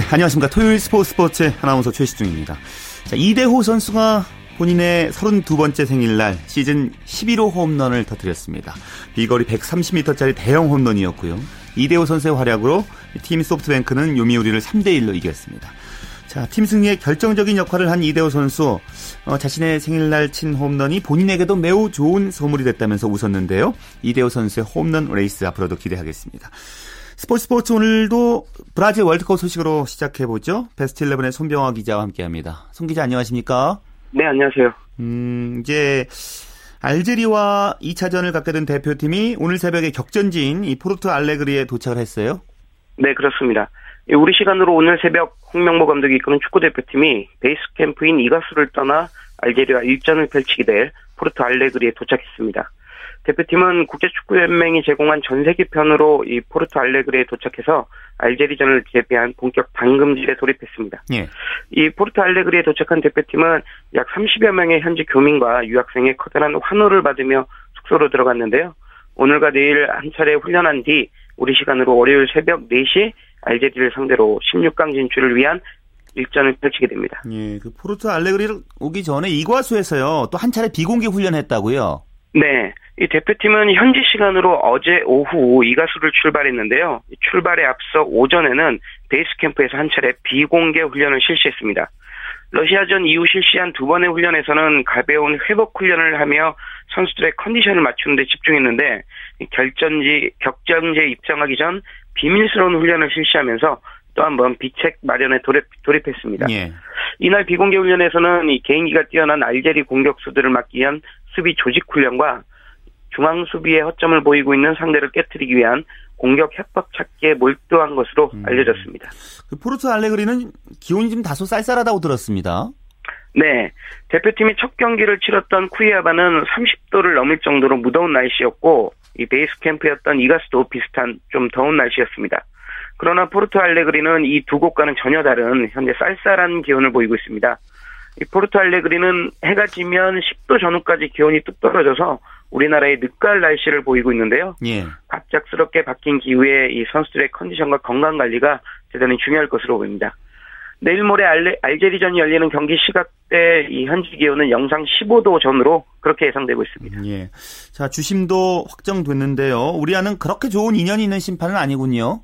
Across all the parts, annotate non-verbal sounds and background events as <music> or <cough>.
네, 안녕하십니까. 토요일 스포츠 스포츠 아나운서 최시중입니다. 자, 이대호 선수가 본인의 32번째 생일날 시즌 11호 홈런을 터뜨렸습니다. 비거리 130m짜리 대형 홈런이었고요. 이대호 선수의 활약으로 팀 소프트뱅크는 요미우리를 3대1로 이겼습니다. 자, 팀 승리에 결정적인 역할을 한 이대호 선수, 어, 자신의 생일날 친 홈런이 본인에게도 매우 좋은 선물이 됐다면서 웃었는데요. 이대호 선수의 홈런 레이스 앞으로도 기대하겠습니다. 스포츠 스포츠 오늘도 브라질 월드컵 소식으로 시작해보죠. 베스트 11의 손병화 기자와 함께합니다. 손 기자 안녕하십니까? 네, 안녕하세요. 음, 이제 알제리와 2차전을 갖게 된 대표팀이 오늘 새벽에 결전지인 이 포르투 알레그리에 도착을 했어요. 네, 그렇습니다. 우리 시간으로 오늘 새벽 홍명보 감독이 이끄는 축구대표팀이 베이스 캠프인 이과수를 떠나 알제리와 일전을 펼치게 될 포르투 알레그리에 도착했습니다. 대표팀은 국제축구연맹이 제공한 전세기편으로 이 포르투 알레그리에 도착해서 알제리전을 대비한 본격 담금질에 돌입했습니다. 예. 이 포르투 알레그리에 도착한 대표팀은 약 30여 명의 현지 교민과 유학생의 커다란 환호를 받으며 숙소로 들어갔는데요. 오늘과 내일 한 차례 훈련한 뒤 우리 시간으로 월요일 새벽 4시 알제리를 상대로 16강 진출을 위한 일전을 펼치게 됩니다. 예, 그 포르투 알레그리를 오기 전에 이과수에서요. 또 한 차례 비공개 훈련했다고요. 네. 이 대표팀은 현지 시간으로 어제 오후 이가수를 출발했는데요. 출발에 앞서 오전에는 베이스 캠프에서 한 차례 비공개 훈련을 실시했습니다. 러시아전 이후 실시한 두 번의 훈련에서는 가벼운 회복 훈련을 하며 선수들의 컨디션을 맞추는 데 집중했는데 결전지 격전지에 입장하기 전 비밀스러운 훈련을 실시하면서 또 한 번 비책 마련에 돌입, 돌입 했습니다. 예. 이날 비공개 훈련에서는 이 개인기가 뛰어난 알제리 공격수들을 막기 위한 수비 조직 훈련과 중앙 수비에 허점을 보이고 있는 상대를 깨뜨리기 위한 공격 해법 찾기에 몰두한 것으로 음. 알려졌습니다. 그 포르투 알레그리는 기온이 좀 다소 쌀쌀하다고 들었습니다. 네. 대표팀이 첫 경기를 치렀던 쿠이아바는 30도를 넘을 정도로 무더운 날씨였고 이 베이스 캠프였던 이과수도 비슷한 좀 더운 날씨였습니다. 그러나 포르투 알레그리는 이 두 곳과는 전혀 다른 현재 쌀쌀한 기온을 보이고 있습니다. 이 포르투 알레그리는 해가 지면 10도 전후까지 기온이 뚝 떨어져서 우리나라의 늦가을 날씨를 보이고 있는데요. 예. 갑작스럽게 바뀐 기후에 이 선수들의 컨디션과 건강 관리가 대단히 중요할 것으로 보입니다. 내일 모레 알레, 알제리전이 열리는 경기 시간대 이 현지 기온은 영상 15도 전후로 그렇게 예상되고 있습니다. 예. 자, 주심도 확정됐는데요. 우리와는 그렇게 좋은 인연이 있는 심판은 아니군요.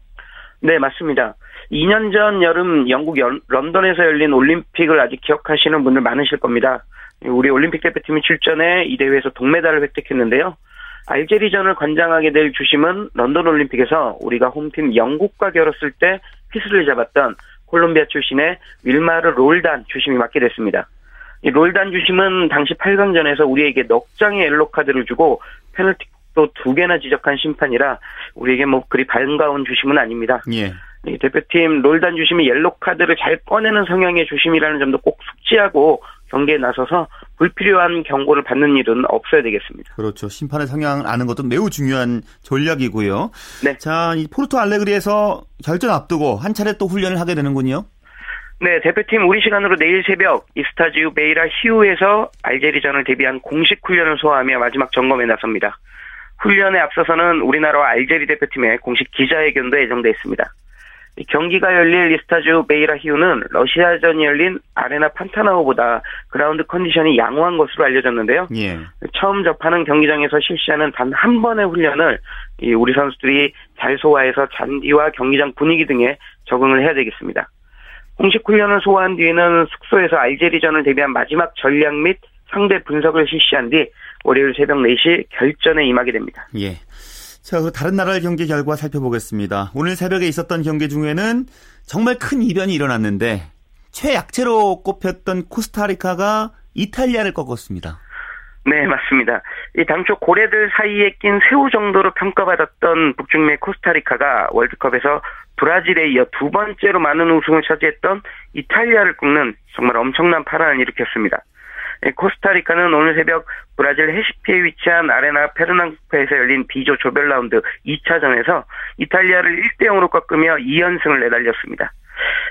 네, 맞습니다. 2년 전 여름 영국 런던에서 열린 올림픽을 아직 기억하시는 분들 많으실 겁니다. 우리 올림픽 대표팀이 출전해 이 대회에서 동메달을 획득했는데요. 알제리전을 관장하게 될 주심은 런던 올림픽에서 우리가 홈팀 영국과 겨뤘을 때 휘슬을 잡았던 콜롬비아 출신의 윌마르 롤단 주심이 맡게 됐습니다. 이 롤단 주심은 당시 8강전에서 우리에게 넉 장의 옐로 카드를 주고 페널티도 두 개나 지적한 심판이라 우리에게 뭐 그리 반가운 주심은 아닙니다. 예. 이 대표팀 롤단 주심이 옐로 카드를 잘 꺼내는 성향의 주심이라는 점도 꼭 숙지하고 경기에 나서서 불필요한 경고를 받는 일은 없어야 되겠습니다. 그렇죠. 심판의 성향을 아는 것도 매우 중요한 전략이고요. 네. 자, 이 포르투 알레그리에서 결전 앞두고 한 차례 또 훈련을 하게 되는군요. 네, 대표팀 우리 시간으로 내일 새벽 이스타지우 베이라 히우에서 알제리전을 대비한 공식 훈련을 소화하며 마지막 점검에 나섭니다. 훈련에 앞서서는 우리나라와 알제리 대표팀의 공식 기자회견도 예정돼 있습니다. 경기가 열릴 이스타지우 베이라 히우는 러시아전이 열린 아레나 판타나우보다 그라운드 컨디션이 양호한 것으로 알려졌는데요. 예. 처음 접하는 경기장에서 실시하는 단 한 번의 훈련을 우리 선수들이 잘 소화해서 잔디와 경기장 분위기 등에 적응을 해야 되겠습니다. 공식 훈련을 소화한 뒤에는 숙소에서 알제리전을 대비한 마지막 전략 및 상대 분석을 실시한 뒤 월요일 새벽 4시 결전에 임하게 됩니다. 예. 자, 그 다른 나라의 경기 결과 살펴보겠습니다. 오늘 새벽에 있었던 경기 중에는 정말 큰 이변이 일어났는데 최약체로 꼽혔던 코스타리카가 이탈리아를 꺾었습니다. 네, 맞습니다. 이 당초 고래들 사이에 낀 새우 정도로 평가받았던 북중미 코스타리카가 월드컵에서 브라질에 이어 두 번째로 많은 우승을 차지했던 이탈리아를 꺾는 정말 엄청난 파란을 일으켰습니다. 예, 코스타리카는 오늘 새벽 브라질 해시피에 위치한 아레나 페르낭페에서 열린 비조 조별 라운드 2차전에서 이탈리아를 1대 0으로 꺾으며 2연승을 내달렸습니다.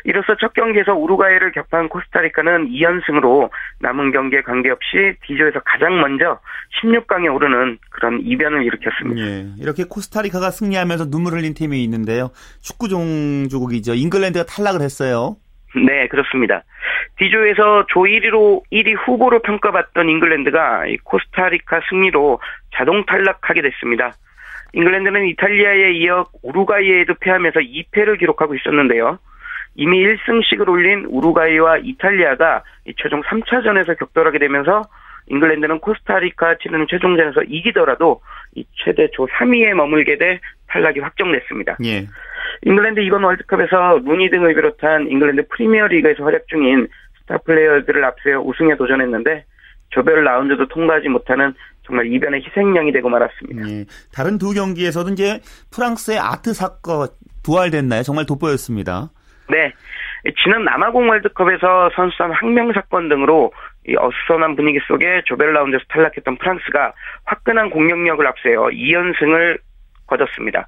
이로써 첫 경기에서 우루과이를 격파한 코스타리카는 2연승으로 남은 경기에 관계없이 D조에서 가장 먼저 16강에 오르는 그런 이변을 일으켰습니다. 예, 이렇게 코스타리카가 승리하면서 눈물 흘린 팀이 있는데요. 축구 종주국이죠. 잉글랜드가 탈락을 했어요. 네, 그렇습니다. D조에서 조 1위로 1위 후보로 평가받던 잉글랜드가 코스타리카 승리로 자동 탈락하게 됐습니다. 잉글랜드는 이탈리아에 이어 우루과이에도 패하면서 2패를 기록하고 있었는데요. 이미 1승씩을 올린 우루과이와 이탈리아가 최종 3차전에서 격돌하게 되면서 잉글랜드는 코스타리카 치르는 최종전에서 이기더라도 최대 조 3위에 머물게 돼 탈락이 확정됐습니다. 예. 잉글랜드 이번 월드컵에서 루니 등을 비롯한 잉글랜드 프리미어리그에서 활약 중인 스타 플레이어들을 앞세워 우승에 도전했는데 조별 라운드도 통과하지 못하는 정말 이변의 희생양이 되고 말았습니다. 예. 다른 두 경기에서도 이제 프랑스의 아트 사커 부활됐나요? 정말 돋보였습니다. 네. 지난 남아공 월드컵에서 선수단 항명 사건 등으로 어수선한 분위기 속에 조별 라운드에서 탈락했던 프랑스가 화끈한 공격력을 앞세워 2연승을 거뒀습니다.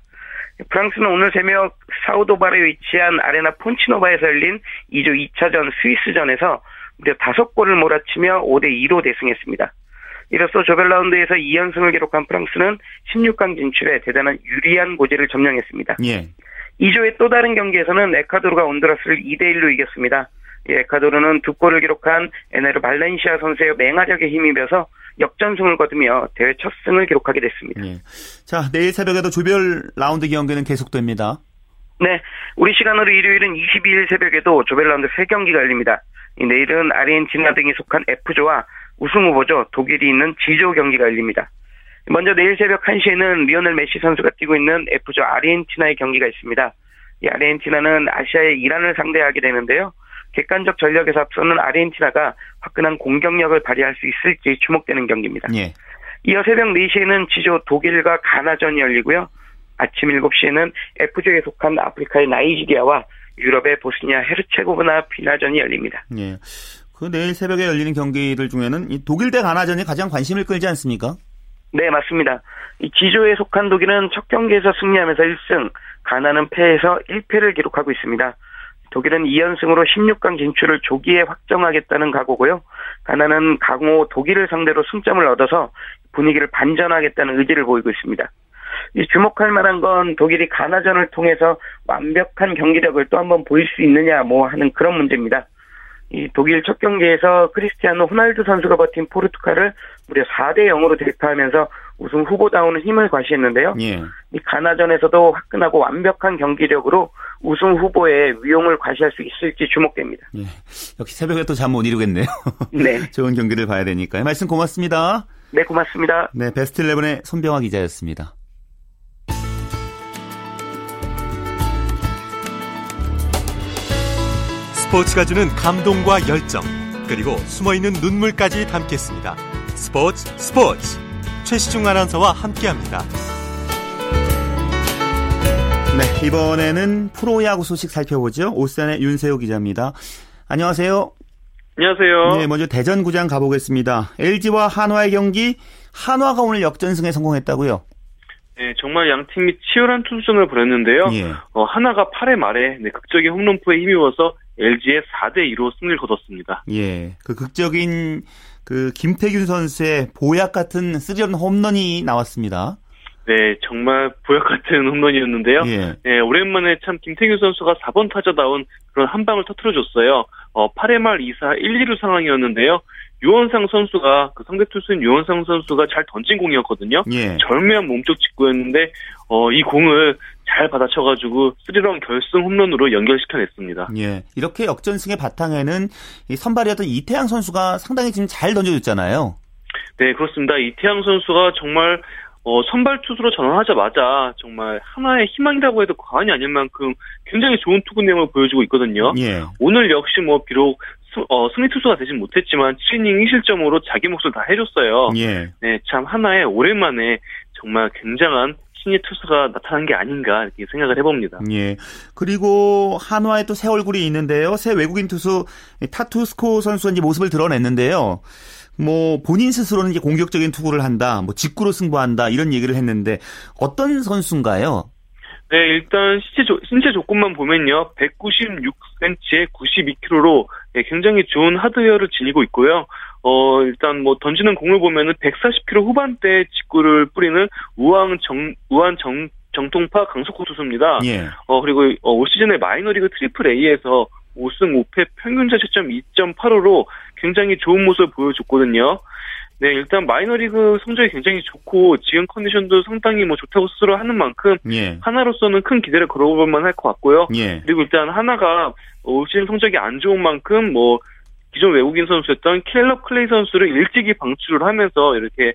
프랑스는 오늘 새벽 사우도바르에 위치한 아레나 폰치노바에서 열린 2조 2차전 스위스전에서 무려 5골을 몰아치며 5대2로 대승했습니다. 이로써 조별 라운드에서 2연승을 기록한 프랑스는 16강 진출에 대단한 유리한 고지를 점령했습니다. 예. 2조의 또 다른 경기에서는 에콰도르가 온두라스를 2대1로 이겼습니다. 에콰도르는 두 골을 기록한 에네르 발렌시아 선수의 맹활약에 힘입어서 역전승을 거두며 대회 첫 승을 기록하게 됐습니다. 예. 자, 내일 새벽에도 조별 라운드 경기는 계속됩니다. 네, 우리 시간으로 일요일인 22일 새벽에도 조별 라운드 3경기가 열립니다. 내일은 아르헨티나 등이 속한 F조와 우승 후보죠. 독일이 있는 G조 경기가 열립니다. 먼저 내일 새벽 1시에는 리오넬 메시 선수가 뛰고 있는 F조 아르헨티나의 경기가 있습니다. 이 아르헨티나는 아시아의 이란을 상대하게 되는데요. 객관적 전력에서 앞서는 아르헨티나가 화끈한 공격력을 발휘할 수 있을지 주목되는 경기입니다. 예. 이어 새벽 4시에는 지조 독일과 가나전이 열리고요. 아침 7시에는 F조에 속한 아프리카의 나이지리아와 유럽의 보스니아 헤르체고브나 피나전이 열립니다. 예. 그 내일 새벽에 열리는 경기들 중에는 이 독일 대 가나전이 가장 관심을 끌지 않습니까? 네, 맞습니다. 이 지조에 속한 독일은 첫 경기에서 승리하면서 1승, 가나는 패해서 1패를 기록하고 있습니다. 독일은 2연승으로 16강 진출을 조기에 확정하겠다는 각오고요. 가나는 강호 독일을 상대로 승점을 얻어서 분위기를 반전하겠다는 의지를 보이고 있습니다. 주목할 만한 건 독일이 가나전을 통해서 완벽한 경기력을 또 한번 보일 수 있느냐 뭐 하는 그런 문제입니다. 이 독일 첫 경기에서 크리스티아노 호날두 선수가 버틴 포르투갈을 무려 4대 0으로 대파하면서 우승 후보다우는 힘을 과시했는데요. 예. 이 가나전에서도 화끈하고 완벽한 경기력으로 우승 후보의 위용을 과시할 수 있을지 주목됩니다. 예. 역시 새벽에 또 잠 못 이루겠네요. <laughs> 네. 좋은 경기를 봐야 되니까요. 말씀 고맙습니다. 네, 고맙습니다. 네, 베스트 11의 손병화 기자였습니다. 스포츠가 주는 감동과 열정, 그리고 숨어있는 눈물까지 담겠습니다. 스포츠 스포츠 최시중 아나운서와 함께합니다. 네, 이번에는 프로야구 소식 살펴보죠. 오산의 윤세호 기자입니다. 안녕하세요. 안녕하세요. 네, 먼저 대전구장 가보겠습니다. LG와 한화의 경기, 한화가 오늘 역전승에 성공했다고요? 네, 정말 양 팀이 치열한 투수전을 벌였는데요. 예. 어, 하나가 8회 말에 네, 극적인 홈런포에 힘입어서 LG의 4대 2로 승리를 거뒀습니다. 예. 그 극적인 그 김태균 선수의 보약 같은 쓰리런 홈런이 나왔습니다. 네, 정말 보약 같은 홈런이었는데요. 예. 네, 오랜만에 참 김태균 선수가 4번 타자다운 그런 한 방을 터트려줬어요. 어, 8회 말 2사 1, 2루 상황이었는데요. 유원상 선수가 그 상대 투수인 유원상 선수가 잘 던진 공이었거든요. 예. 절묘한 몸쪽 직구였는데 어, 이 공을 잘 받아쳐가지고 스리런 결승 홈런으로 연결시켜냈습니다. 예, 이렇게 역전승의 바탕에는 선발이었던 이태양 선수가 상당히 지금 잘 던져줬잖아요. 네, 그렇습니다. 이태양 선수가 정말 어, 선발 투수로 전환하자마자 정말 하나의 희망이라고 해도 과언이 아닐 만큼 굉장히 좋은 투구 내용을 보여주고 있거든요. 예. 오늘 역시 뭐 비록 수, 어, 승리 투수가 되진 못했지만 7이닝 1실점으로 자기 몫을 다 해줬어요. 예. 네, 참 하나의 오랜만에 정말 굉장한 신예 투수가 나타난 게 아닌가 이렇게 생각을 해봅니다. 예. 그리고 한화에 또 새 얼굴이 있는데요. 새 외국인 투수 타투스코 선수가 이제 모습을 드러냈는데요. 뭐 본인 스스로는 이제 공격적인 투구를 한다, 뭐 직구로 승부한다 이런 얘기를 했는데 어떤 선수인가요? 네, 일단 신체, 조, 신체 조건만 보면요. 196cm에 92kg로 네, 굉장히 좋은 하드웨어를 지니고 있고요. 어, 일단 뭐 던지는 공을 보면은 140km 후반대 직구를 뿌리는 우완 정, 우완 정, 정통파 강속구 투수입니다. 예. 어, 그리고 어, 올 시즌에 마이너리그 트리플 A에서 5승 5패 평균 자책점 2.85로 굉장히 좋은 모습을 보여줬거든요. 네, 일단 마이너리그 성적이 굉장히 좋고 지금 컨디션도 상당히 뭐 좋다고 스스로 하는 만큼 예. 한화로서는 큰 기대를 걸어볼 만할 것 같고요. 예. 그리고 일단 한화가 올 시즌 성적이 안 좋은 만큼 뭐 기존 외국인 선수였던 케일럽 클레이 선수를 일찍이 방출을 하면서 이렇게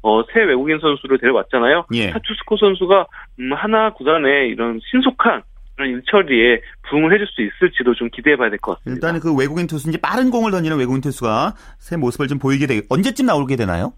어, 새 외국인 선수를 데려왔잖아요. 예. 타투스코 선수가 음, 하나 구단의 이런 신속한 그런 일처리에 부응을 해줄 수 있을지도 좀 기대해봐야 될 것 같습니다. 일단은 그 외국인 투수 이제 빠른 공을 던지는 외국인 투수가 새 모습을 좀 보이게 되 언제쯤 나오게 되나요?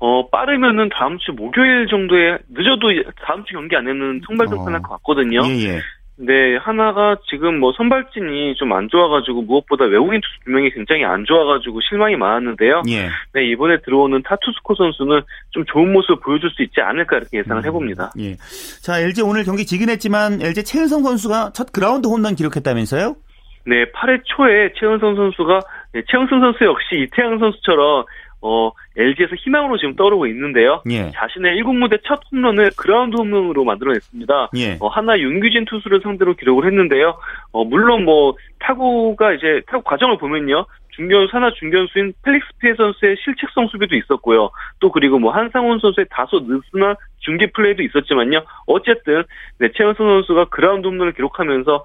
어 빠르면은 다음 주 목요일 정도에 늦어도 다음 주 경기 안에는 선발 등판할 어. 것 같거든요. 예, 예. 네, 하나가 지금 뭐 선발진이 좀 안 좋아가지고 무엇보다 외국인 투수 두 명이 굉장히 안 좋아가지고 실망이 많았는데요. 예. 네, 이번에 들어오는 타투스코 선수는 좀 좋은 모습을 보여줄 수 있지 않을까 이렇게 예상을 음, 해봅니다. 예. 자, LG 오늘 경기 지긴 했지만 LG 채은성 선수가 첫 그라운드 홈런 기록했다면서요? 네, 8회 초에 채은성 선수가 네, 채은성 선수 역시 이태양 선수처럼 어, LG에서 희망으로 지금 떠오르고 있는데요. 예. 자신의 1군 무대 첫 홈런을 그라운드 홈런으로 만들어냈습니다. 예. 어, 한화 윤규진 투수를 상대로 기록을 했는데요. 어, 물론 뭐 타구가 이제 타구 과정을 보면요. 중견수 하나 중견수인 펠릭스 피해 선수의 실책성 수비도 있었고요. 또 그리고 뭐 한상훈 선수의 다소 느슨한 중계 플레이도 있었지만요. 어쨌든 네, 최은선 선수가 그라운드 홈런을 기록하면서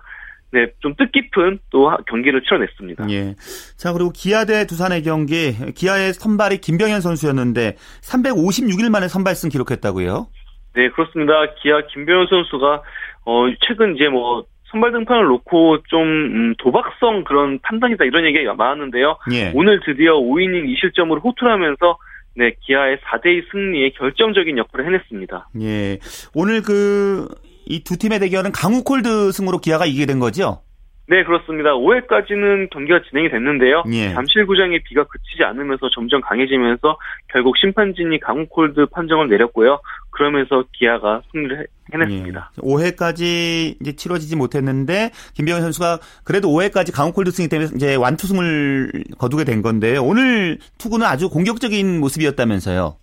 네, 좀 뜻깊은 또 경기를 치러냈습니다. 예. 자, 그리고 기아 대 두산의 경기, 기아의 선발이 김병현 선수였는데 356일 만에 선발승 기록했다고요? 네, 그렇습니다. 기아 김병현 선수가 어 최근 이제 뭐 선발 등판을 놓고 좀 음, 도박성 그런 판단이다 이런 얘기가 많았는데요. 예. 오늘 드디어 5이닝 2실점으로 호투를 하면서 네, 기아의 4대2 승리에 결정적인 역할을 해냈습니다. 예. 오늘 그 이 두 팀의 대결은 강우 콜드 승으로 기아가 이기게 된 거죠? 네, 그렇습니다. 5회까지는 경기가 진행이 됐는데요. 예. 잠실구장에 비가 그치지 않으면서 점점 강해지면서 결국 심판진이 강우콜드 판정을 내렸고요. 그러면서 기아가 승리를 해냈습니다. 예. 5회까지 이제 치러지지 못했는데 김병현 선수가 그래도 5회까지 강우콜드 승리 때문에 이제 완투승을 거두게 된 건데 오늘 투구는 아주 공격적인 모습이었다면서요.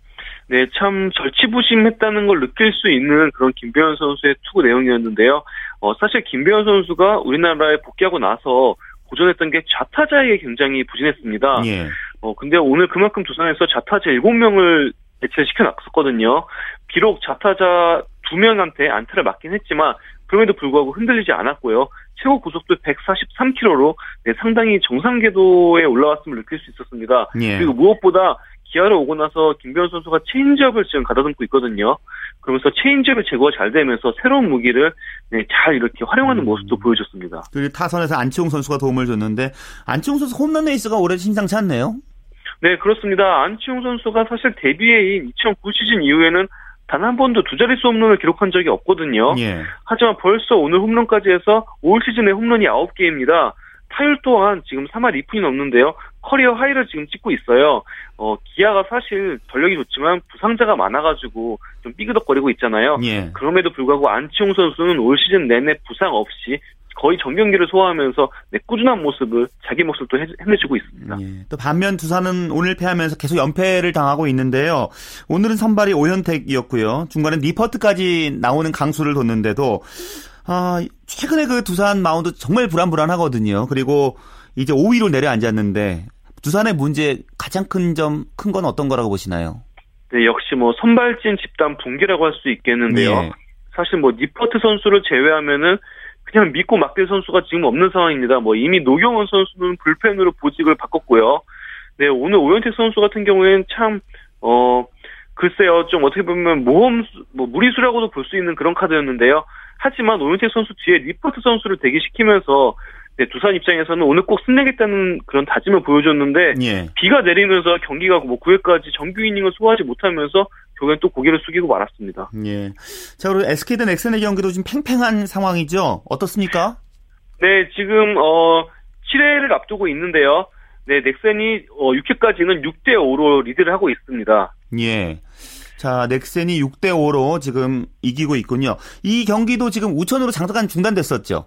네, 참 절치부심했다는 걸 느낄 수 있는 그런 김배현 선수의 투구 내용이었는데요. 어, 사실 김배현 선수가 우리나라에 복귀하고 나서 고전했던 게 좌타자에게 굉장히 부진했습니다. 예. 어, 근데 오늘 그만큼 두산에서 좌타자 7명을 배치를 시켜 놨었거든요. 비록 좌타자 2명한테 안타를 맞긴 했지만 그럼에도 불구하고 흔들리지 않았고요. 최고 구속도 143km로 네, 상당히 정상 궤도에 올라왔음을 느낄 수 있었습니다. 예. 그리고 무엇보다 기아로 오고 나서 김병현 선수가 체인지업을 지금 가다듬고 있거든요. 그러면서 체인지업의 제구가 잘 되면서 새로운 무기를 네, 잘 이렇게 활용하는 음. 모습도 보여줬습니다. 그리고 타선에서 안치홍 선수가 도움을 줬는데 안치홍 선수 홈런 레이스가 올해 심상치 않네요. 네, 그렇습니다. 안치홍 선수가 사실 데뷔해인 2009 시즌 이후에는 단 한 번도 두 자릿수 홈런을 기록한 적이 없거든요. 예. 하지만 벌써 오늘 홈런까지 해서 올 시즌에 홈런이 9개입니다. 타율 또한 지금 3할 2푼이 넘는데요. 커리어 하이를 지금 찍고 있어요. 어, 기아가 사실 전력이 좋지만 부상자가 많아가지고 좀 삐그덕거리고 있잖아요. 예. 그럼에도 불구하고 안치홍 선수는 올 시즌 내내 부상 없이 거의 정경기를 소화하면서 네, 꾸준한 모습을 자기 모습을 또 해내주고 있습니다. 예. 또 반면 두산은 오늘 패하면서 계속 연패를 당하고 있는데요. 오늘은 선발이 오현택이었고요. 중간에 니퍼트까지 나오는 강수를 뒀는데도 아, 최근에 그 두산 마운드 정말 불안불안하거든요. 그리고 이제 5위로 내려앉았는데 두산의 문제 가장 큰 점, 큰 건 어떤 거라고 보시나요? 네, 역시 뭐 선발진 집단 붕괴라고 할 수 있겠는데요. 네. 사실 뭐 니퍼트 선수를 제외하면은 그냥 믿고 맡길 선수가 지금 없는 상황입니다. 뭐 이미 노경은 선수는 불펜으로 보직을 바꿨고요. 네, 오늘 오현택 선수 같은 경우에는 참, 어, 글쎄요, 좀 어떻게 보면 모험, 뭐 무리수라고도 볼 수 있는 그런 카드였는데요. 하지만 오현택 선수 뒤에 니퍼트 선수를 대기시키면서 네, 두산 입장에서는 오늘 꼭 승리하겠다는 그런 다짐을 보여줬는데 예. 비가 내리면서 경기가 뭐 9회까지 정규 이닝을 소화하지 못하면서 결국엔 또 고개를 숙이고 말았습니다. 예. 자 그리고 SK 대 넥센의 경기도 지금 팽팽한 상황이죠. 어떻습니까? 네, 지금 어 7회를 앞두고 있는데요. 네, 넥센이 어 6회까지는 6대 5로 리드를 하고 있습니다. 예. 자, 넥센이 6대 5로 지금 이기고 있군요. 이 경기도 지금 우천으로 잠깐 중단됐었죠.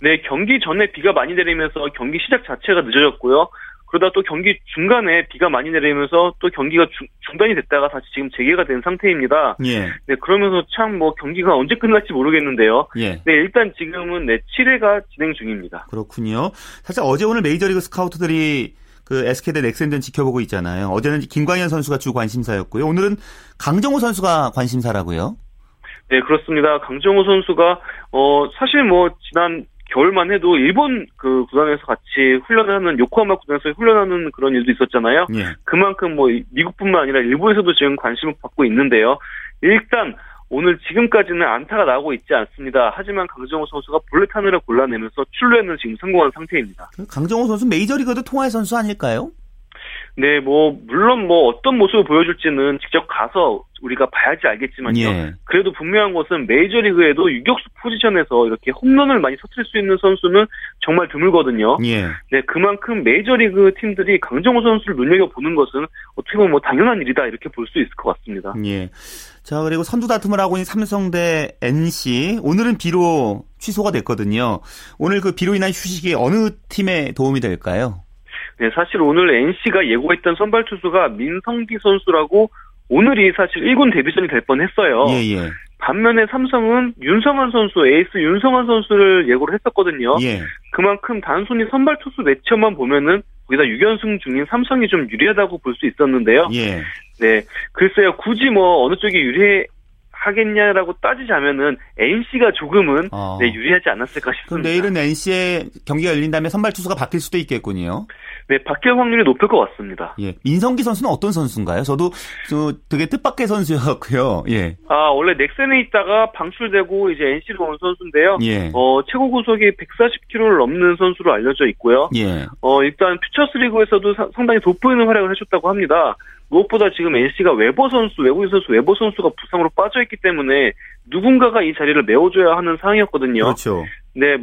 네, 경기 전에 비가 많이 내리면서 경기 시작 자체가 늦어졌고요. 그러다 또 경기 중간에 비가 많이 내리면서 또 경기가 중, 중단이 됐다가 다시 지금 재개가 된 상태입니다. 예. 네, 그러면서 참 뭐 경기가 언제 끝날지 모르겠는데요. 예. 네, 일단 지금은 네, 7회가 진행 중입니다. 그렇군요. 사실 어제 오늘 메이저리그 스카우트들이 그 SK 대 넥센전 지켜보고 있잖아요. 어제는 김광현 선수가 주 관심사였고요. 오늘은 강정호 선수가 관심사라고요. 네, 그렇습니다. 강정호 선수가 어 사실 뭐 지난 겨울만 해도 일본 그 구단에서 같이 훈련하는 요코하마 구단에서 훈련하는 그런 일도 있었잖아요. 예. 그만큼 뭐 미국뿐만 아니라 일본에서도 지금 관심을 받고 있는데요. 일단 오늘 지금까지는 안타가 나오고 있지 않습니다. 하지만 강정호 선수가 볼넷 하늘을 골라내면서 출루에는 지금 성공한 상태입니다. 그 강정호 선수 메이저리그도 통화의 선수 아닐까요? 네, 뭐 물론 뭐 어떤 모습을 보여줄지는 직접 가서 우리가 봐야지 알겠지만요. 예. 그래도 분명한 것은 메이저리그에도 유격수 포지션에서 이렇게 홈런을 많이 터뜨릴 수 있는 선수는 정말 드물거든요. 예. 네, 그만큼 메이저리그 팀들이 강정호 선수를 눈여겨 보는 것은 어떻게 보면 뭐 당연한 일이다 이렇게 볼 수 있을 것 같습니다. 예. 자, 그리고 선두 다툼을 하고 있는 삼성 대 NC. 오늘은 비로 취소가 됐거든요. 오늘 그 비로 인한 휴식이 어느 팀에 도움이 될까요? 네, 사실 오늘 NC가 예고했던 선발 투수가 민성기 선수라고 오늘이 사실 1군 데뷔전이 될 뻔했어요. 예, 예. 반면에 삼성은 윤성환 선수, 에이스 윤성환 선수를 예고를 했었거든요. 예. 그만큼 단순히 선발 투수 매치업만 보면은 거기다 6연승 중인 삼성이 좀 유리하다고 볼 수 있었는데요. 예. 네, 글쎄요, 굳이 뭐 어느 쪽이 유리 하겠냐라고 따지자면은 NC가 조금은 어. 네, 유리하지 않았을까 싶습니다. 그럼 내일은 NC의 경기가 열린다면 선발 투수가 바뀔 수도 있겠군요. 네, 바뀔 확률이 높을 것 같습니다. 예. 민성기 선수는 어떤 선수인가요? 저도 저 되게 뜻밖의 선수였고요. 예. 아, 원래 넥센에 있다가 방출되고 이제 NC로 온 선수인데요. 예. 어, 최고 구속이 140km를 넘는 선수로 알려져 있고요. 예. 어, 일단 퓨처스 리그에서도 사, 상당히 돋보이는 활약을 해줬다고 합니다. 무엇보다 지금 NC가 웨버 선수, 외국인 선수 웨버 선수가 부상으로 빠져있기 때문에 누군가가 이 자리를 메워줘야 하는 상황이었거든요. 그렇죠. 네,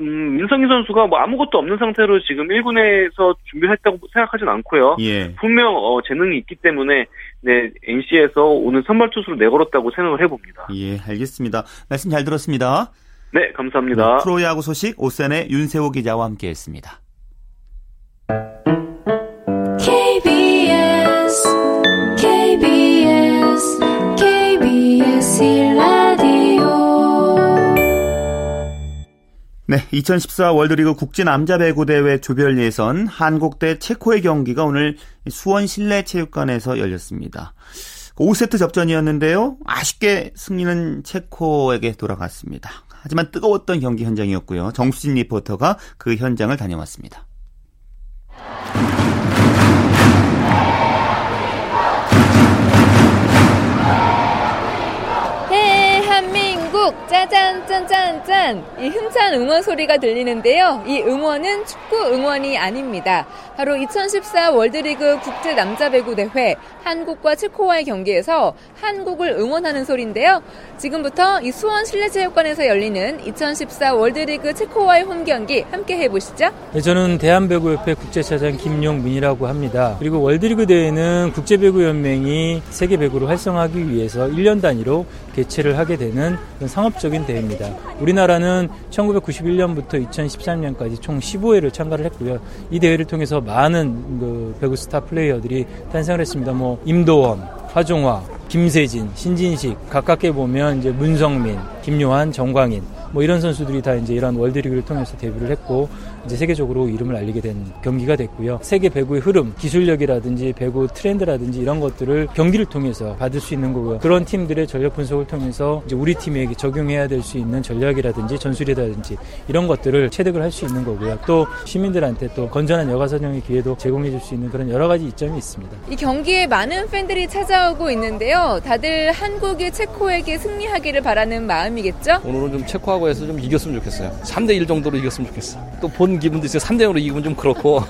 음, 민성희 선수가 뭐 아무것도 없는 상태로 지금 1군에서 준비했다고 생각하진 않고요. 예. 분명 어, 재능이 있기 때문에 네, NC에서 오늘 선발 투수로 내걸었다고 생각을 해봅니다. 예, 알겠습니다. 말씀 잘 들었습니다. 네, 감사합니다. 네, 프로야구 소식 오센의 윤세호 기자와 함께했습니다. 네, 2014 월드리그 국제 남자 배구 대회 조별 예선 한국 대 체코의 경기가 오늘 수원 실내 체육관에서 열렸습니다. 5세트 접전이었는데요. 아쉽게 승리는 체코에게 돌아갔습니다. 하지만 뜨거웠던 경기 현장이었고요. 정수진 리포터가 그 현장을 다녀왔습니다. 짠짠짠 이 힘찬 응원 소리가 들리는데요. 이 응원은 축구 응원이 아닙니다. 바로 2014 월드리그 국제 남자 배구 대회 한국과 체코와의 경기에서 한국을 응원하는 소리인데요. 지금부터 이 수원 실내체육관에서 열리는 2014 월드리그 체코와의 홈 경기 함께 해보시죠. 네, 저는 대한배구협회 국제차장 김용민이라고 합니다. 그리고 월드리그 대회는 국제배구연맹이 세계배구를 활성화하기 위해서 1년 단위로 개최를 하게 되는 상업적인 대회입니다. 우리나라는 1991년부터 2013년까지 총 15회를 참가를 했고요. 이 대회를 통해서 많은 그 배구 스타 플레이어들이 탄생을 했습니다. 뭐 임도원, 화종화, 김세진, 신진식 가깝게 보면 이제 문성민, 김요한, 정광인 뭐 이런 선수들이 다 이제 이런 월드리그를 통해서 데뷔를 했고 이제 세계적으로 이름을 알리게 된 경기가 됐고요. 세계 배구의 흐름, 기술력이라든지 배구 트렌드라든지 이런 것들을 경기를 통해서 받을 수 있는 거고요. 그런 팀들의 전력 분석을 통해서 이제 우리 팀에게 적용해야 될 수 있는 전략이라든지 전술이라든지 이런 것들을 체득을 할 수 있는 거고요. 또 시민들한테 또 건전한 여가 선용의 기회도 제공해 줄 수 있는 그런 여러 가지 이점이 있습니다. 이 경기에 많은 팬들이 찾아오고 있는데요. 다들 한국이 체코에게 승리하기를 바라는 마음이 겠죠? 오늘은 좀 체코하고 해서 좀 이겼으면 좋겠어요. 3대 1 정도로 이겼으면 좋겠어. 또 본 기분도 있어요. 3대 0으로 이기면 좀 그렇고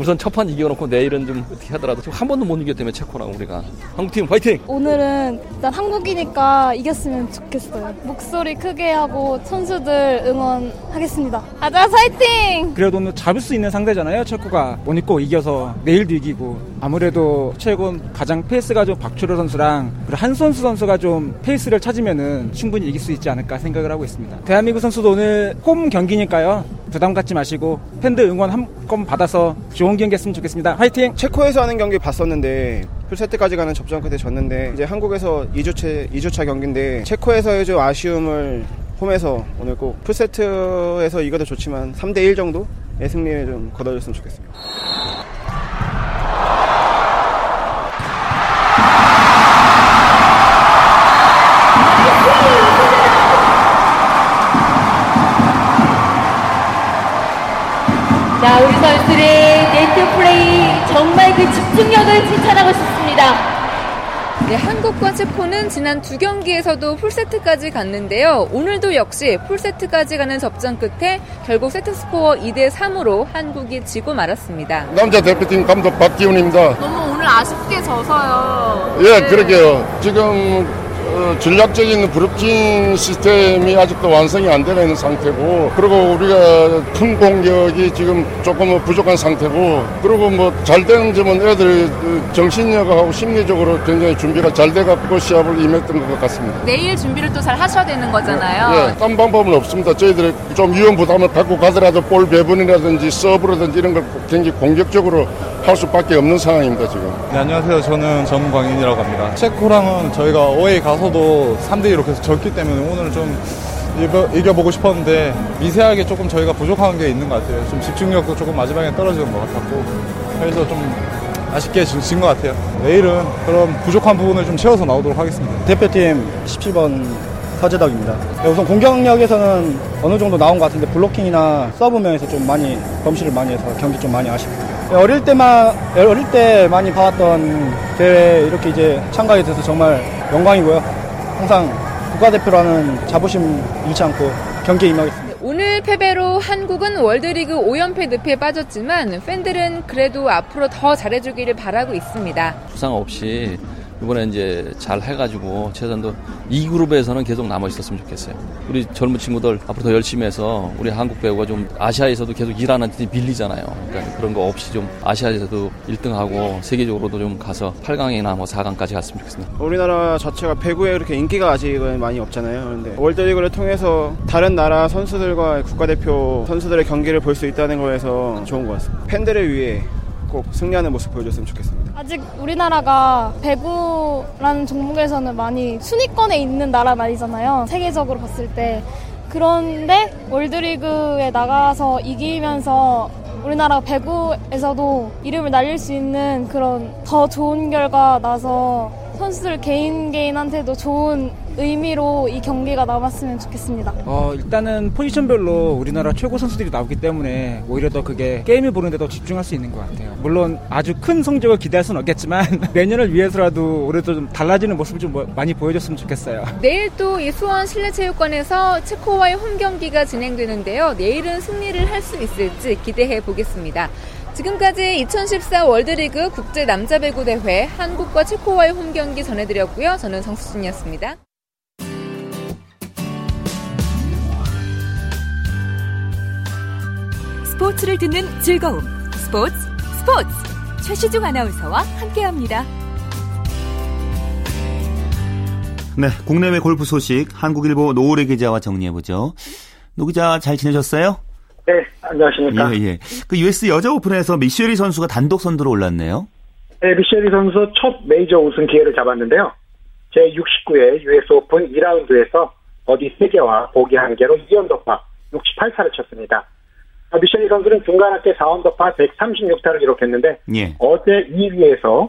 우선 첫 판 이겨놓고 내일은 좀 어떻게 하더라도 한 번도 못 때문에 체코랑 우리가 한국팀 파이팅! 오늘은 일단 한국이니까 이겼으면 좋겠어요. 목소리 크게 하고 선수들 응원하겠습니다. 아자 파이팅! 그래도 오늘 잡을 수 있는 상대잖아요. 체코가 오늘 꼭 이겨서 내일도 이기고 아무래도 최근 가장 페이스가 좀 박철우 선수랑 한선수 선수가 좀 페이스를 찾으면은 충분히 이길 수 있지 않을까 생각을 하고 있습니다. 대한민국 선수도 오늘 홈 경기니까요. 부담 갖지 마시고 팬들 응원 한껏 받아서 좋은 경기 했으면 좋겠습니다. 화이팅! 체코에서 하는 경기 봤었는데 풀세트까지 가는 접전 끝에 졌는데 이제 한국에서 2주차 2주차 경기인데 체코에서의 좀 아쉬움을 홈에서 오늘 꼭 풀세트에서 이겨도 좋지만 3대 1 정도의 승리를 좀 거둬줬으면 좋겠습니다. 그 집중력을 칭찬하고 싶습니다. 네, 한국과 체코는 지난 두 경기에서도 풀세트까지 갔는데요. 오늘도 역시 풀세트까지 가는 접전 끝에 결국 세트스코어 2대 3으로 한국이 지고 말았습니다. 남자 대표팀 감독 박기훈입니다. 너무 오늘 아쉽게 져서요. 예, 네. 그러게요. 지금 어, 전략적인 그룹킹 시스템이 아직도 완성이 안 되어 있는 상태고 그리고 우리가 큰 공격이 지금 조금 부족한 상태고 그리고 뭐 잘 되는 점은 애들 정신력하고 심리적으로 굉장히 준비가 잘 돼갖고 시합을 임했던 것 같습니다. 내일 준비를 또 잘 하셔야 되는 거잖아요. 예, 딴 방법은 없습니다. 저희들이 좀 위험 부담을 갖고 가더라도 볼 배분이라든지 서브라든지 이런 걸 굉장히 공격적으로 할 수밖에 없는 상황입니다 지금. 네, 안녕하세요. 저는 정광인이라고 합니다. 체코랑은 저희가 어웨이 가서도 3대 2로 계속 졌기 때문에 오늘은 좀 이겨, 보고 싶었는데 미세하게 조금 저희가 부족한 게 있는 것 같아요. 좀 집중력도 조금 마지막에 떨어지는 것 같았고 그래서 좀 아쉽게 진 것 같아요. 내일은 그런 부족한 부분을 좀 채워서 나오도록 하겠습니다. 대표팀 17번 서재덕입니다. 네, 우선 공격력에서는 어느 정도 나온 것 같은데 블로킹이나 서브 면에서 좀 많이 범실을 많이 해서 경기 좀 많이 아쉽습니다. 네, 어릴 때만 어릴 때 많이 봐왔던 대회 이렇게 이제 참가하게 돼서 정말 영광이고요. 항상 국가대표라는 자부심 잃지 않고 경기에 임하겠습니다. 오늘 패배로 한국은 월드리그 5연패 늪에 빠졌지만 팬들은 그래도 앞으로 더 잘해주기를 바라고 있습니다. 부상 없이 이번에 이제 잘 해가지고 최선도 이 그룹에서는 계속 남아 있었으면 좋겠어요. 우리 젊은 친구들 앞으로 더 열심히 해서 우리 한국 배우가 좀 아시아에서도 계속 일하는 팀 빌리잖아요. 그러니까 그런 거 없이 좀 아시아에서도 1등하고 세계적으로도 좀 가서 8강이나 뭐 4강까지 갔으면 좋겠습니다. 우리나라 자체가 배구에 그렇게 인기가 아직은 많이 없잖아요. 그런데 월드리그를 통해서 다른 나라 선수들과 국가대표 선수들의 경기를 볼 수 있다는 거에서 좋은 것 같습니다. 팬들을 위해 꼭 승리하는 모습 보여줬으면 좋겠습니다. 아직 우리나라가 배구라는 종목에서는 많이 순위권에 있는 나라는 아니잖아요. 세계적으로 봤을 때. 그런데 월드리그에 나가서 이기면서 우리나라 배구에서도 이름을 날릴 수 있는 그런 더 좋은 결과 나서 선수들 개인 개인한테도 좋은 의미로 이 경기가 남았으면 좋겠습니다. 어, 일단은 포지션별로 우리나라 최고 선수들이 나오기 때문에 오히려 더 그게 게임을 보는데 더 집중할 수 있는 것 같아요. 물론 아주 큰 성적을 기대할 수는 없겠지만 <laughs> 내년을 위해서라도 올해도 좀 달라지는 모습을 좀뭐 많이 보여줬으면 좋겠어요. 내일 또 이 수원 실내체육관에서 체코와의 홈 경기가 진행되는데요. 내일은 승리를 할 수 있을지 기대해 보겠습니다. 지금까지 2014 월드리그 국제 남자 배구 대회 한국과 체코와의 홈 경기 전해드렸고요. 저는 정수진이었습니다. 스포츠를 듣는 즐거움. 스포츠, 스포츠. 최시중 아나운서와 함께합니다. 네, 국내외 골프 소식 한국일보 노우래 기자와 정리해보죠. 노 기자 잘 지내셨어요? 네, 안녕하십니까. 예, 예. 그 US 여자 오픈에서 미셸 위 선수가 단독 선두로 올랐네요. 네, 미셸 위 선수 첫 메이저 우승 기회를 잡았는데요. 제69회 US 오픈 2라운드에서 버디 3개와 보기 1개로 2언더파 68타를 쳤습니다. 미셸 위 선수는 중간 합계 4언더파 136타를 기록했는데 예. 어제 2위에서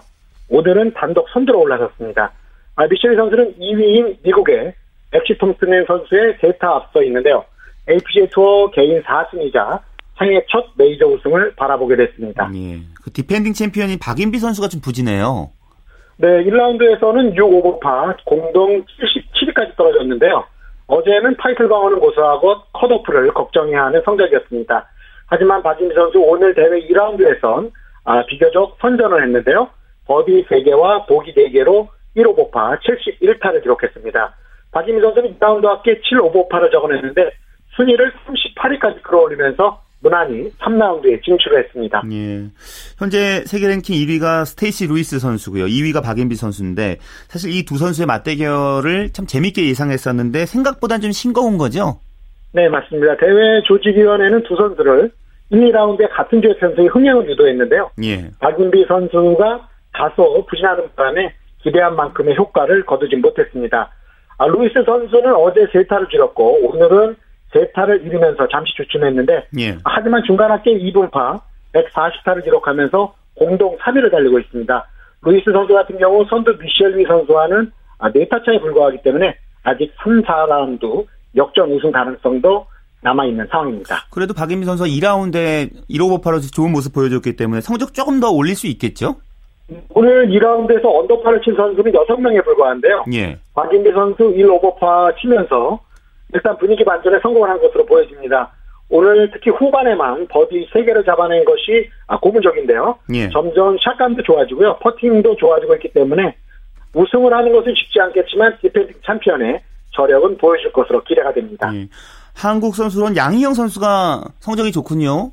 오늘은 단독 선두로 올라섰습니다. 아, 미셸 위 선수는 2위인 미국의 렉시 톰슨 선수에 세 타 앞서 있는데요. LPGA 투어 개인 4승이자 생애 첫 메이저 우승을 바라보게 됐습니다. 예. 그 디펜딩 챔피언인 박인비 선수가 좀 부진해요. 네, 1라운드에서는 6 오버파 공동 77위까지 떨어졌는데요. 어제는 타이틀 방어는 고사하고 컷오프를 걱정해야 하는 성적이었습니다. 하지만 박인비 선수 오늘 대회 2라운드에선 아, 비교적 선전을 했는데요. 버디 3개와 보기 4개로 1오버파 71타를 기록했습니다. 박인비 선수는 2라운드 합계 7오버파를 적어냈는데 순위를 38위까지 끌어올리면서 무난히 3라운드에 진출을 했습니다. 예. 현재 세계 랭킹 1위가 스테이시 루이스 선수고요. 2위가 박인비 선수인데 사실 이 두 선수의 맞대결을 참 재밌게 예상했었는데 생각보단 좀 싱거운 거죠? 네, 맞습니다. 대회 조직위원회는 두 선수를 1, 2라운드에 같은 조의 선수의 흥행을 유도했는데요. 예. 박인비 선수가 다소 부진하는 바람에 기대한 만큼의 효과를 거두지 못했습니다. 아, 루이스 선수는 어제 세 타를 줄였고 오늘은 세 타를 잃으면서 잠시 주춤했는데 예. 하지만 중간 합계 2언더파 140타를 기록하면서 공동 3위를 달리고 있습니다. 루이스 선수 같은 경우 선두 미셸 위 선수와는 4타 차에 불과하기 때문에 아직 3, 4라운드 역전 우승 가능성도 남아있는 상황입니다. 그래도 박인비 선수가 2라운드에 1오버파로 좋은 모습 보여줬기 때문에 성적 조금 더 올릴 수 있겠죠? 오늘 2라운드에서 언더파를 친 선수는 6명에 불과한데요. 예. 박인비 선수 1오버파 치면서 일단 분위기 반전에 성공을 한 것으로 보여집니다. 오늘 특히 후반에만 버디 3개를 잡아낸 것이 아, 고무적인데요. 예. 점점 샷감도 좋아지고요. 퍼팅도 좋아지고 있기 때문에 우승을 하는 것은 쉽지 않겠지만 디펜딩 챔피언의 저력은 보여줄 것으로 기대가 됩니다. 예. 한국 선수로는 양희영 선수가 성적이 좋군요.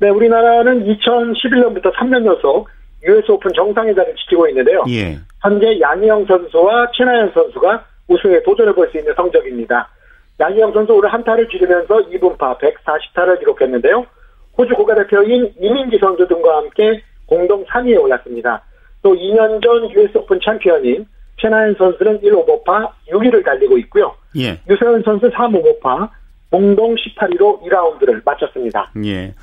네, 우리나라는 2011년부터 3년 연속 US 오픈 정상의 자리를 지키고 있는데요. 예. 현재 양희영 선수와 최나연 선수가 우승에 도전해 볼 수 있는 성적입니다. 양희영 선수 오늘 한타를 줄이면서 이븐파 140타를 기록했는데요. 호주 국가대표인 이민지 선수 등과 함께 공동 3위에 올랐습니다. 또 2년 전 US 오픈 챔피언인 최나연 선수는 1오버파 6위를 달리고 있고요. 예. 유소연 선수 3오버파 공동 18위로 2라운드를 마쳤습니다. 예.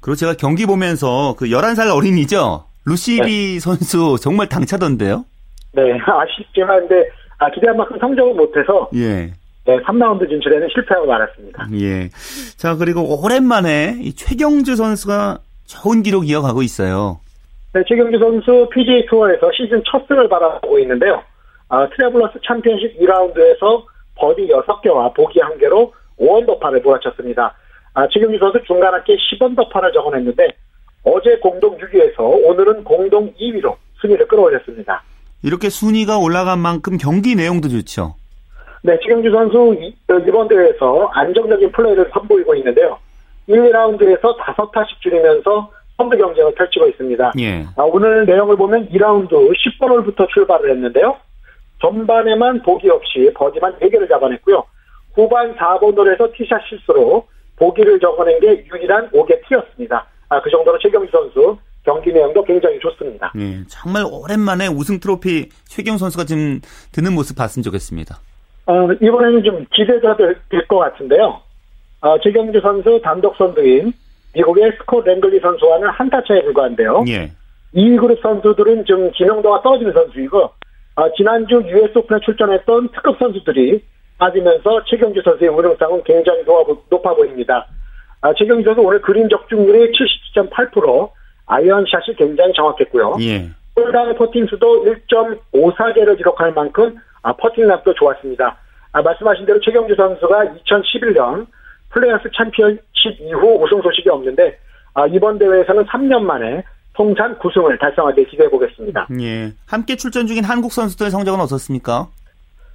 그리고 제가 경기 보면서 그 11살 어린이죠? 루시 리 네. 선수 정말 당차던데요? 네, <laughs> 아쉽지만 근데 아, 기대한 만큼 성적을 못해서 예. 네, 3라운드 진출에는 실패하고 말았습니다. 예. 자, 그리고 오랜만에 이 최경주 선수가 좋은 기록 이어가고 있어요. 네, 최경주 선수 PGA 투어에서 시즌 첫 승을 바라보고 있는데요. 아, 트래블러스 챔피언십 2라운드에서 버디 6개와 보기 1개로 5언더파를 몰아쳤습니다. 아, 최경주 선수 중간 합계 10언더파를 적어냈는데 어제 공동 6위에서 오늘은 공동 2위로 순위를 끌어올렸습니다. 이렇게 순위가 올라간 만큼 경기 내용도 좋죠. 네, 최경주 선수 어, 이번 대회에서 안정적인 플레이를 선보이고 있는데요. 1, 2라운드에서 5타씩 줄이면서 선두 경쟁을 펼치고 있습니다. 예. 아, 오늘 내용을 보면 2라운드 10번홀부터 출발을 했는데요. 전반에만 보기 없이 버디만 4개를 잡아냈고요. 후반 4번홀에서 티샷 실수로 보기를 적어낸 게 유일한 5개 티였습니다. 아, 그 정도로 최경주 선수 경기 내용도 굉장히 좋습니다. 예, 정말 오랜만에 우승 트로피 최경 선수가 지금 드는 모습 봤으면 좋겠습니다. 어, 이번에는 좀 기대가 될 것 같은데요. 어, 최경주 선수 단독 선두인 미국의 스콧 랭글리 선수와는 한타 차에 불과한데요. 예. 2위 그룹 선수들은 좀 지명도가 떨어지는 선수이고 어, 지난주 US 오픈에 출전했던 특급 선수들이 빠지면서 최경주 선수의 우승상은 굉장히 높아 보입니다. 아, 최경주 선수 오늘 그린 적중률이 77.8%, 아이언샷이 굉장히 정확했고요. 예. 홀당 퍼팅 수도 1.54개를 기록할 만큼 아, 퍼팅감도 좋았습니다. 아, 말씀하신 대로 최경주 선수가 2011년 플레이어스 챔피언십 이후 우승 소식이 없는데 아, 이번 대회에서는 3년 만에 통산 9승을 달성하길 기대해 보겠습니다. 예. 함께 출전 중인 한국 선수들의 성적은 어떻습니까?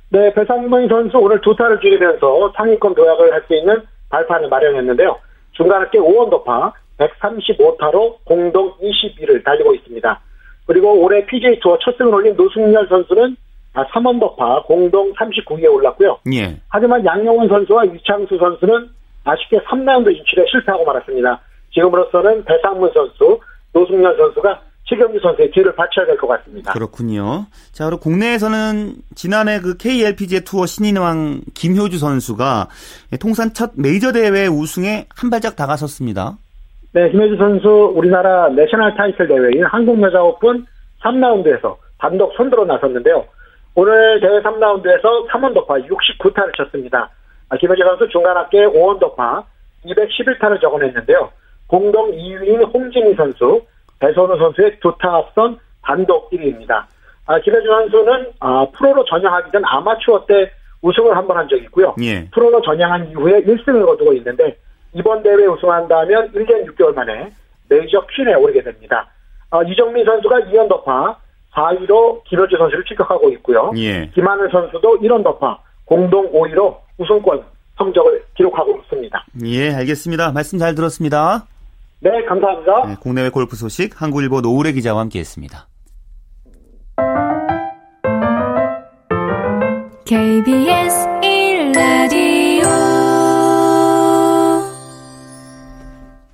네, 배상문 선수 오늘 두 타를 줄이면서 상위권 도약을 할 수 있는 발판을 마련했는데요. 중간 합계 5언더파 135타로 공동 20위를 달리고 있습니다. 그리고 올해 PGA 투어 첫 승을 올린 노승열 선수는 3원더파 아, 공동 39위에 올랐고요. 예. 하지만 양영훈 선수와 이창수 선수는 아쉽게 3라운드 진출에 실패하고 말았습니다. 지금으로서는 배상문 선수, 노승열 선수가 최경주 선수의 뒤를 바쳐야 될 것 같습니다. 그렇군요. 자, 그리고 국내에서는 지난해 그 KLPGA 투어 신인왕 김효주 선수가 통산 첫 메이저 대회 우승에 한 발짝 다가섰습니다. 네, 김효주 선수 우리나라 내셔널 타이틀 대회인 한국여자오픈 3라운드에서 단독 선두로 나섰는데요. 오늘 대회 3라운드에서 3언더파 69타를 쳤습니다. 아, 김효주 선수 중간 합계 5언더파 211타를 적어냈는데요. 공동 2위인 홍진희 선수, 배선우 선수에 두 타 앞선 단독 1위입니다. 아, 김효주 선수는 아, 프로로 전향하기 전 아마추어 때 우승을 한 번 한 적이 있고요. 예. 프로로 전향한 이후에 1승을 거두고 있는데 이번 대회 우승한다면 1년 6개월 만에 메이저 퀸에 오르게 됩니다. 어, 이정민 선수가 2연 더파 4위로 김효주 선수를 추격하고 있고요. 예. 김하늘 선수도 1원 더파 공동 5위로 우승권 성적을 기록하고 있습니다. 예, 알겠습니다. 말씀 잘 들었습니다. 네, 감사합니다. 네, 국내외 골프 소식 한국일보 노우래 기자와 함께했습니다. KBS 1라디오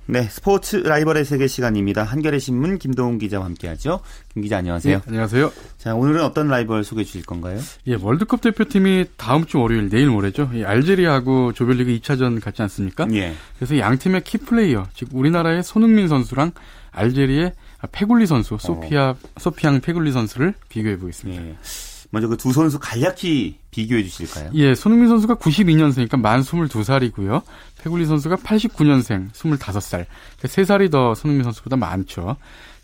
네, 스포츠 라이벌의 세계 시간입니다. 한겨레 신문 김동훈 기자와 함께하죠. 김 기자 안녕하세요. 네, 안녕하세요. 자, 오늘은 어떤 라이벌 소개해 주실 건가요? 예, 월드컵 대표팀이 다음 주 월요일 내일 모레죠. 이 알제리하고 조별리그 2차전 갖지 않습니까? 예. 그래서 양 팀의 키 플레이어, 즉 우리나라의 손흥민 선수랑 알제리의 페굴리 선수, 소피아 어. 소피앙 페굴리 선수를 비교해 보겠습니다. 예. 먼저 그 두 선수 간략히 비교해 주실까요? 예, 손흥민 선수가 92년생이니까 만 22살이고요. 페굴리 선수가 89년생, 25살. 3살이 더 손흥민 선수보다 많죠.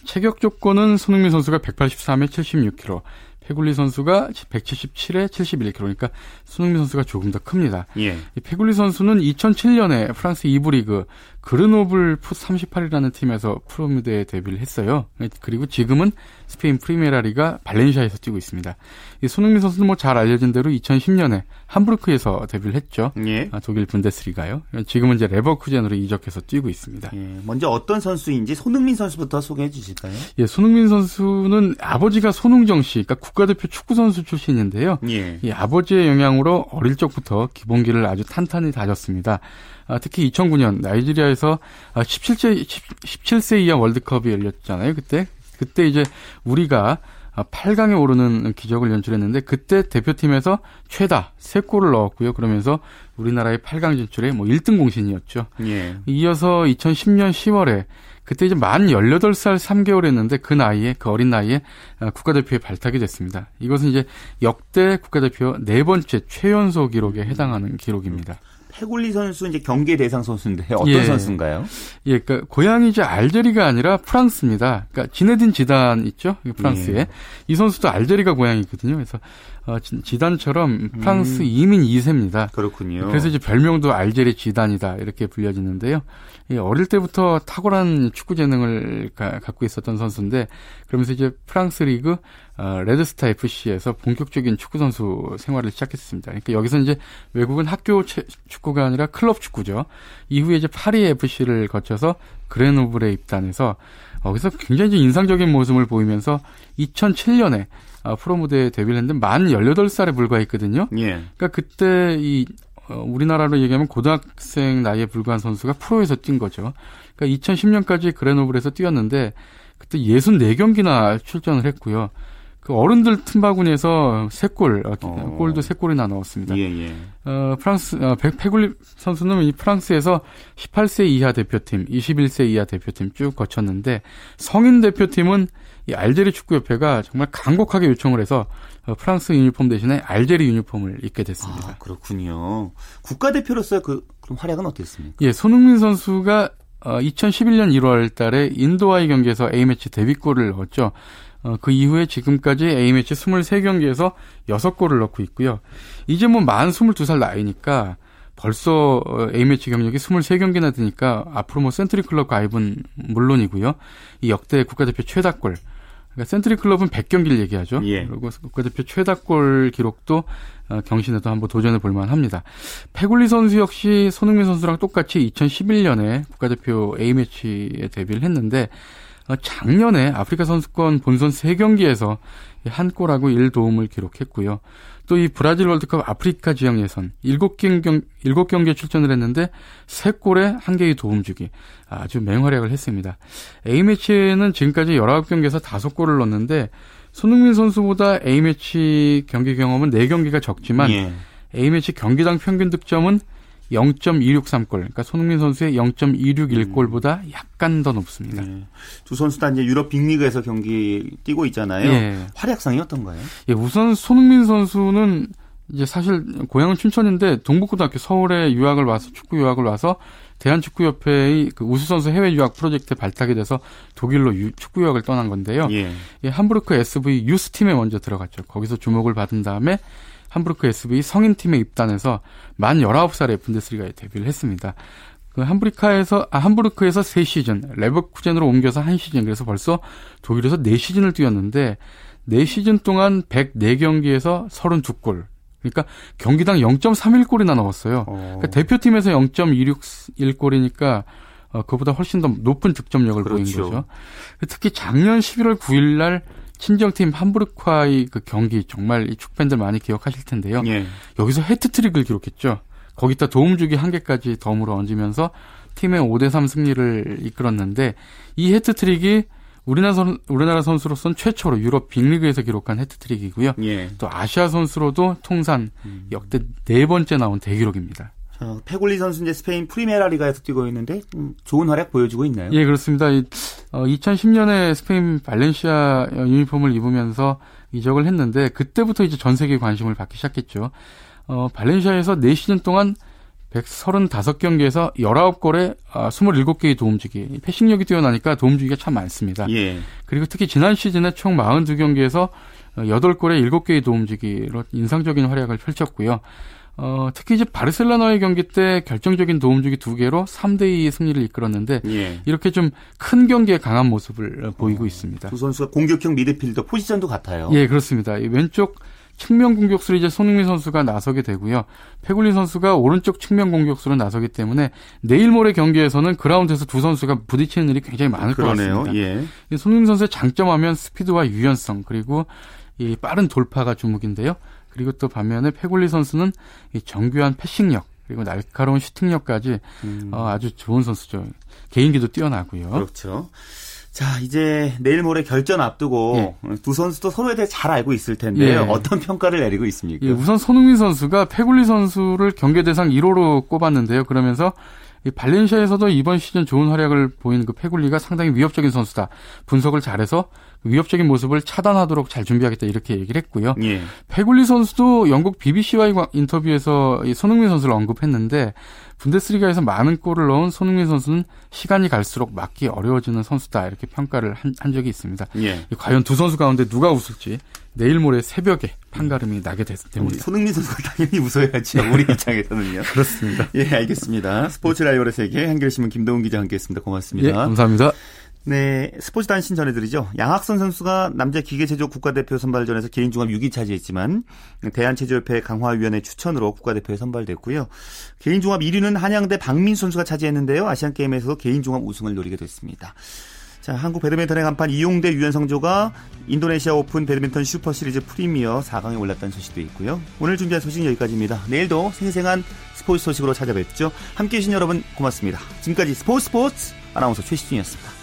체격 조건은 손흥민 선수가 183에 76kg, 페굴리 선수가 177에 71kg. 그러니까 손흥민 선수가 조금 더 큽니다. 예. 페굴리 선수는 2007년에 프랑스 2부 리그 그르노블 풋 38이라는 팀에서 프로 무대에 데뷔를 했어요. 그리고 지금은 스페인 프리메라리가 발렌시아에서 뛰고 있습니다. 이 손흥민 선수는 뭐 잘 알려진 대로 2010년에 함부르크에서 데뷔를 했죠. 예. 아, 독일 분데스리가요. 지금은 이제 레버쿠젠으로 이적해서 뛰고 있습니다. 예. 먼저 어떤 선수인지 손흥민 선수부터 소개해 주실까요? 예, 손흥민 선수는 아버지가 손흥정 씨, 그러니까 국가대표 축구 선수 출신인데요. 예. 이 아버지의 영향으로 어릴 적부터 기본기를 아주 탄탄히 다졌습니다. 아, 특히 2009년 나이지리아에서 17세 17세 이하 월드컵이 열렸잖아요. 그때 그때 이제 우리가 8강에 오르는 기적을 연출했는데 그때 대표팀에서 최다 3골을 넣었고요. 그러면서 우리나라의 8강 진출에 뭐 1등 공신이었죠. 예. 이어서 2010년 10월에 그때 이제 만 18살 3개월 했는데 그 나이에 그 어린 나이에 국가대표에 발탁이 됐습니다. 이것은 이제 역대 국가대표 네 번째 최연소 기록에 해당하는 기록입니다. 페굴리 선수 이제 경계 대상 선수인데 어떤 예. 선수인가요? 예, 그러니까 고향이 이제 알제리가 아니라 프랑스입니다. 그러니까 지네딘 지단 있죠, 프랑스에 예. 이 선수도 알제리가 고향이거든요. 그래서 어, 지단처럼 프랑스 음. 이민 2세입니다. 그렇군요. 그래서 이제 별명도 알제리 지단이다 이렇게 불려지는데요. 예, 어릴 때부터 탁월한 축구 재능을 가, 갖고 있었던 선수인데 그러면서 이제 프랑스 리그 어, 레드스타 FC에서 본격적인 축구 선수 생활을 시작했습니다. 그러니까 여기서 이제 외국은 학교 축구가 아니라 클럽 축구죠. 이후에 이제 파리 FC를 거쳐서 그레노블에 입단해서 거기서 굉장히 인상적인 모습을 보이면서 2007년에 어, 프로 무대에 데뷔를 했는데 만 18살에 불과했거든요. 예. 그러니까 그때 이 어, 우리나라로 얘기하면 고등학생 나이에 불과한 선수가 프로에서 뛴 거죠. 그러니까 2010년까지 그레노블에서 뛰었는데 그때 64경기나 출전을 했고요. 그 어른들 틈바구니에서 3골, 어, 어. 골도 3골이나 넣었습니다. 예, 예. 어, 프랑스, 어, 페굴리 선수는 이 프랑스에서 18세 이하 대표팀, 21세 이하 대표팀 쭉 거쳤는데 성인 대표팀은 이 알제리 축구협회가 정말 강곡하게 요청을 해서 어, 프랑스 유니폼 대신에 알제리 유니폼을 입게 됐습니다. 아, 그렇군요. 국가대표로서의 그 그럼 활약은 어땠습니까? 예, 손흥민 선수가 어, 2011년 1월 달에 인도와의 경기에서 A매치 데뷔골을 넣었죠. 어, 그 이후에 지금까지 A매치 23경기에서 6골을 넣고 있고요. 이제 뭐 만 22살 나이니까 벌써 어, A매치 경력이 23경기나 되니까 앞으로 뭐 센추리 클럽 가입은 물론이고요. 이 역대 국가대표 최다골. 그러니까 센추리 클럽은 100경기를 얘기하죠. 예. 그리고 국가대표 최다골 기록도 어, 경신에도 한번 도전해 볼 만합니다. 페굴리 선수 역시 손흥민 선수랑 똑같이 2011년에 국가대표 A매치에 데뷔를 했는데 어, 작년에 아프리카 선수권 본선 3경기에서 한 골하고 1도움을 기록했고요. 또 이 브라질 월드컵 아프리카 지역 예선 7경기, 7경기에 출전을 했는데 3골에 1개의 도움 주기. 아주 맹활약을 했습니다. A매치에는 지금까지 19경기에서 5골을 넣었는데 손흥민 선수보다 A매치 경기 경험은 4경기가 적지만 예. A매치 경기당 평균 득점은 0.263골. 그러니까 손흥민 선수의 0.261골보다 음. 약간 더 높습니다. 네. 두 선수 다 이제 유럽 빅리그에서 경기 뛰고 있잖아요. 예. 활약상이 어떤가요? 예, 우선 손흥민 선수는 이제 사실 고향은 춘천인데 동북고등학교 서울에 유학을 와서 축구 유학을 와서 대한축구협회의 그 우수선수 해외 유학 프로젝트에 발탁이 돼서 독일로 유, 축구 유학을 떠난 건데요. 예. 예, 함부르크 SV 유스 팀에 먼저 들어갔죠. 거기서 주목을 받은 다음에 함부르크 SV 성인팀에 입단해서 만 19살에 분데스리가에 데뷔를 했습니다. 그 함부리카에서 아 함부르크에서 3시즌, 레버쿠젠으로 옮겨서 1시즌. 그래서 벌써 독일에서 4시즌을 뛰었는데 4시즌 동안 104경기에서 32골. 그러니까 경기당 0.31골이나 넣었어요. 어. 그러니까 대표팀에서 0.261골이니까 어, 그보다 훨씬 더 높은 득점력을 그렇죠. 보인 거죠. 특히 작년 11월 9일 날 친정팀 함부르크와의 그 경기 정말 이 축팬들 많이 기억하실 텐데요. 예. 여기서 해트트릭을 기록했죠. 거기다 도움주기 한 개까지 덤으로 얹으면서 팀의 5대3 승리를 이끌었는데 이 해트트릭이 우리나라, 선, 우리나라 선수로선 최초로 유럽 빅리그에서 기록한 해트트릭이고요. 예. 또 아시아 선수로도 통산 음. 역대 네 번째 나온 대기록입니다. 어, 페굴리 선수 이제 스페인 프리메라 리가에서 뛰고 있는데 음, 좋은 활약 보여주고 있나요? 예, 그렇습니다. 어, 2010년에 스페인 발렌시아 유니폼을 입으면서 이적을 했는데 그때부터 이제 전 세계 관심을 받기 시작했죠. 어, 발렌시아에서 4시즌 동안 135경기에서 19골에 27개의 도움주기. 패싱력이 뛰어나니까 도움주기가 참 많습니다. 예. 그리고 특히 지난 시즌에 총 42경기에서 8골에 7개의 도움주기로 인상적인 활약을 펼쳤고요. 어, 특히 이제 바르셀로나의 경기 때 결정적인 도움주기 두 개로 3대2 승리를 이끌었는데 예. 이렇게 좀 큰 경기에 강한 모습을 보이고 어, 있습니다. 두 선수가 공격형 미드필더 포지션도 같아요. 예, 그렇습니다. 왼쪽 측면 공격수로 이제 손흥민 선수가 나서게 되고요. 페굴리 선수가 오른쪽 측면 공격수로 나서기 때문에 내일 모레 경기에서는 그라운드에서 두 선수가 부딪히는 일이 굉장히 많을 그러네요. 것 같습니다. 예. 손흥민 선수의 장점하면 스피드와 유연성 그리고 이 빠른 돌파가 주무긴데요. 그리고 또 반면에 페굴리 선수는 이 정교한 패싱력 그리고 날카로운 슈팅력까지 음. 어, 아주 좋은 선수죠. 개인기도 뛰어나고요. 그렇죠. 자, 이제 내일 모레 결전 앞두고 예. 두 선수도 서로에 대해 잘 알고 있을 텐데요. 예. 어떤 평가를 내리고 있습니까? 예, 우선 손흥민 선수가 페굴리 선수를 경계 대상 1호로 꼽았는데요. 그러면서 이 발렌시아에서도 이번 시즌 좋은 활약을 보이는 그 페굴리가 상당히 위협적인 선수다. 분석을 잘해서 위협적인 모습을 차단하도록 잘 준비하겠다 이렇게 얘기를 했고요. 예. 페굴리 선수도 영국 BBC와의 인터뷰에서 이 손흥민 선수를 언급했는데 분데스리가에서 많은 골을 넣은 손흥민 선수는 시간이 갈수록 막기 어려워지는 선수다 이렇게 평가를 한, 한 적이 있습니다. 예. 과연 두 선수 가운데 누가 웃을지 내일 모레 새벽에 판가름이 나게 됐습니다. 손흥민 선수가 <laughs> 당연히 웃어야죠. 우리 입장에서는요. 그렇습니다. 예, 알겠습니다. 스포츠 라이벌의 세계 한겨레신문 김동훈 기자 함께했습니다. 고맙습니다. 예, 감사합니다. 네, 스포츠 단신 전해드리죠. 양학선 선수가 남자 기계체조 국가대표 선발전에서 개인 종합 6위 차지했지만 대한체조협회 강화위원회 추천으로 국가대표에 선발됐고요. 개인 종합 1위는 한양대 박민수 선수가 차지했는데요. 아시안 게임에서도 개인 종합 우승을 노리게 됐습니다. 자, 한국 배드민턴의 간판 이용대 유연성 조가 인도네시아 오픈 배드민턴 슈퍼 시리즈 프리미어 4강에 올랐다는 소식도 있고요. 오늘 준비한 소식은 여기까지입니다. 내일도 생생한 스포츠 소식으로 찾아뵙죠. 함께 해 주신 여러분 고맙습니다. 지금까지 스포츠 스포츠 아나운서 최시준이었습니다.